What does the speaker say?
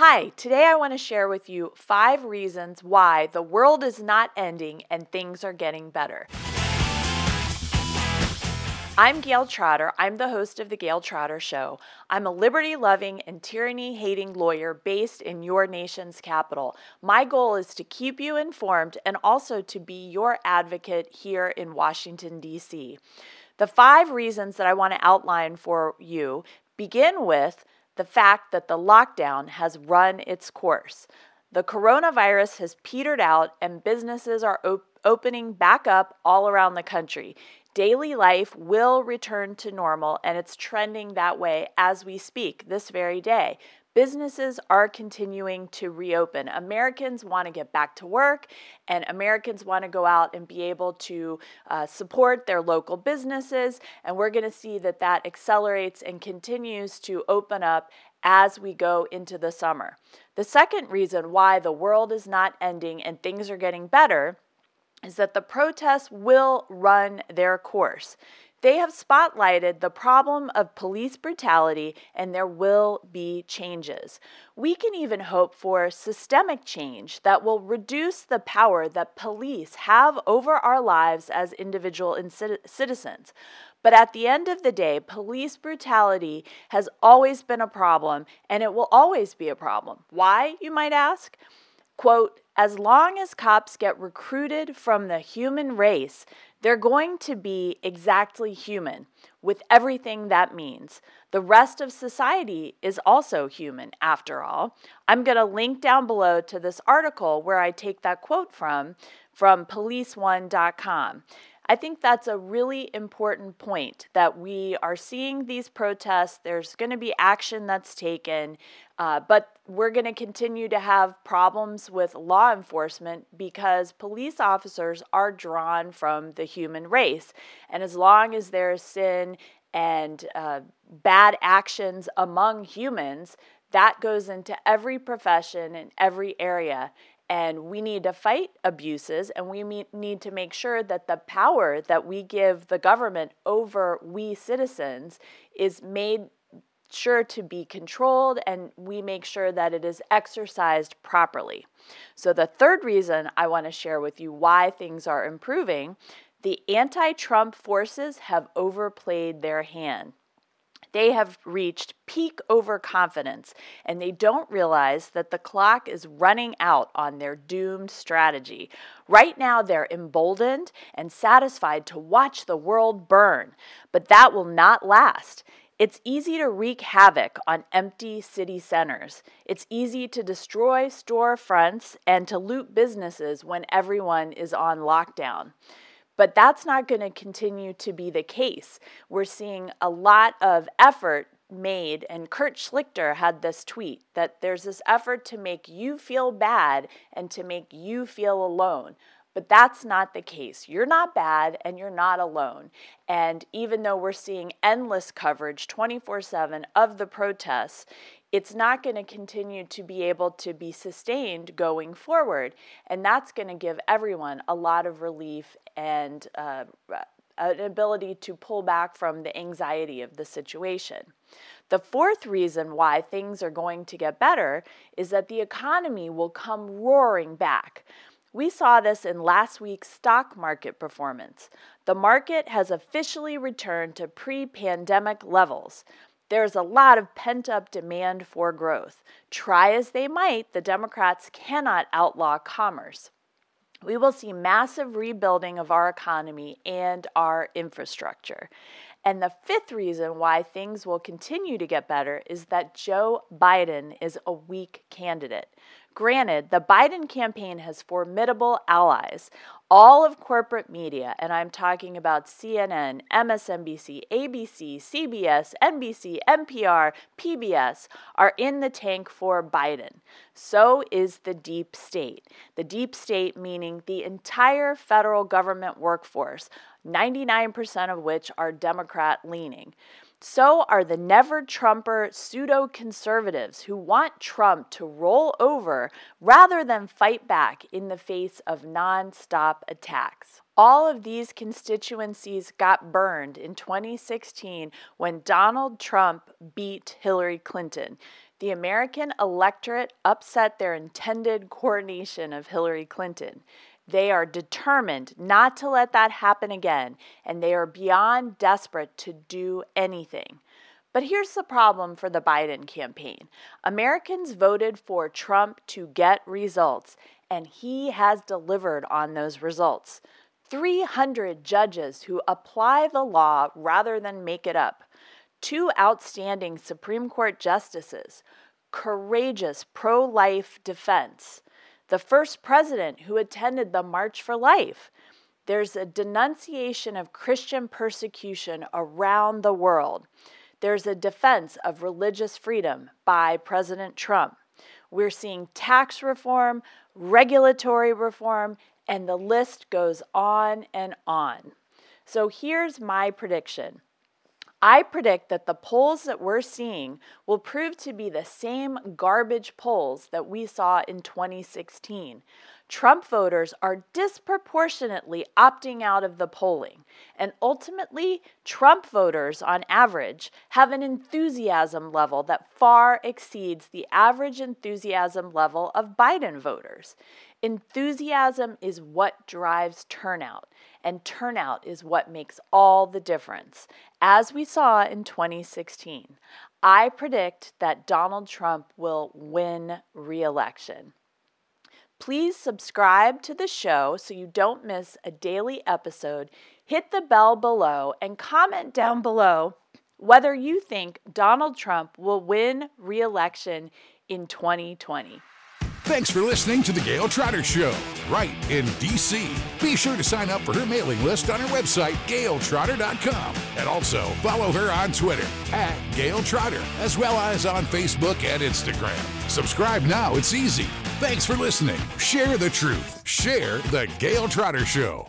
Hi, today I want to share with you five reasons why the world is not ending and things are getting better. I'm Gayle Trotter. I'm the host of The Gayle Trotter Show. I'm a liberty loving and tyranny hating lawyer based in your nation's capital. My goal is to keep you informed and also to be your advocate here in Washington, D.C. The five reasons that I want to outline for you begin with the fact that the lockdown has run its course. The coronavirus has petered out and businesses are op- opening back up all around the country. Daily life will return to normal and it's trending that way as we speak this very day. Businesses are continuing to reopen. Americans want to get back to work, and Americans want to go out and be able to uh, support their local businesses. And we're going to see that that accelerates and continues to open up as we go into the summer. The second reason why the world is not ending and things are getting better is that the protests will run their course. They have spotlighted the problem of police brutality, and there will be changes. We can even hope for systemic change that will reduce the power that police have over our lives as individual citizens. But at the end of the day, police brutality has always been a problem, and it will always be a problem. Why, you might ask? Quote, as long as cops get recruited from the human race, they're going to be exactly human with everything that means. The rest of society is also human, after all. I'm going to link down below to this article where I take that quote from, from policeone.com. I think that's a really important point that we are seeing these protests. There's going to be action that's taken, uh, but we're going to continue to have problems with law enforcement because police officers are drawn from the human race. And as long as there's sin and uh, bad actions among humans, that goes into every profession and every area. And we need to fight abuses and we need to make sure that the power that we give the government over we citizens is made sure to be controlled and we make sure that it is exercised properly. So, the third reason I want to share with you why things are improving the anti Trump forces have overplayed their hand. They have reached peak overconfidence and they don't realize that the clock is running out on their doomed strategy. Right now, they're emboldened and satisfied to watch the world burn, but that will not last. It's easy to wreak havoc on empty city centers. It's easy to destroy storefronts and to loot businesses when everyone is on lockdown. But that's not going to continue to be the case. We're seeing a lot of effort made, and Kurt Schlichter had this tweet that there's this effort to make you feel bad and to make you feel alone. But that's not the case. You're not bad and you're not alone. And even though we're seeing endless coverage 24 7 of the protests, it's not going to continue to be able to be sustained going forward. And that's going to give everyone a lot of relief and uh, an ability to pull back from the anxiety of the situation. The fourth reason why things are going to get better is that the economy will come roaring back. We saw this in last week's stock market performance. The market has officially returned to pre pandemic levels. There's a lot of pent up demand for growth. Try as they might, the Democrats cannot outlaw commerce. We will see massive rebuilding of our economy and our infrastructure. And the fifth reason why things will continue to get better is that Joe Biden is a weak candidate. Granted, the Biden campaign has formidable allies. All of corporate media, and I'm talking about CNN, MSNBC, ABC, CBS, NBC, NPR, PBS, are in the tank for Biden. So is the deep state. The deep state meaning the entire federal government workforce, 99% of which are Democrat leaning. So are the never Trumper pseudo conservatives who want Trump to roll over rather than fight back in the face of non-stop attacks. All of these constituencies got burned in 2016 when Donald Trump beat Hillary Clinton. The American electorate upset their intended coronation of Hillary Clinton. They are determined not to let that happen again, and they are beyond desperate to do anything. But here's the problem for the Biden campaign Americans voted for Trump to get results, and he has delivered on those results. 300 judges who apply the law rather than make it up, two outstanding Supreme Court justices, courageous pro life defense, the first president who attended the March for Life. There's a denunciation of Christian persecution around the world. There's a defense of religious freedom by President Trump. We're seeing tax reform, regulatory reform, and the list goes on and on. So here's my prediction. I predict that the polls that we're seeing will prove to be the same garbage polls that we saw in 2016. Trump voters are disproportionately opting out of the polling. And ultimately, Trump voters, on average, have an enthusiasm level that far exceeds the average enthusiasm level of Biden voters. Enthusiasm is what drives turnout, and turnout is what makes all the difference, as we saw in 2016. I predict that Donald Trump will win re election. Please subscribe to the show so you don't miss a daily episode. Hit the bell below and comment down below whether you think Donald Trump will win re election in 2020. Thanks for listening to The Gayle Trotter Show, right in D.C. Be sure to sign up for her mailing list on her website, gayletrotter.com. And also follow her on Twitter at Gayle Trotter, as well as on Facebook and Instagram. Subscribe now, it's easy. Thanks for listening. Share the truth. Share The Gayle Trotter Show.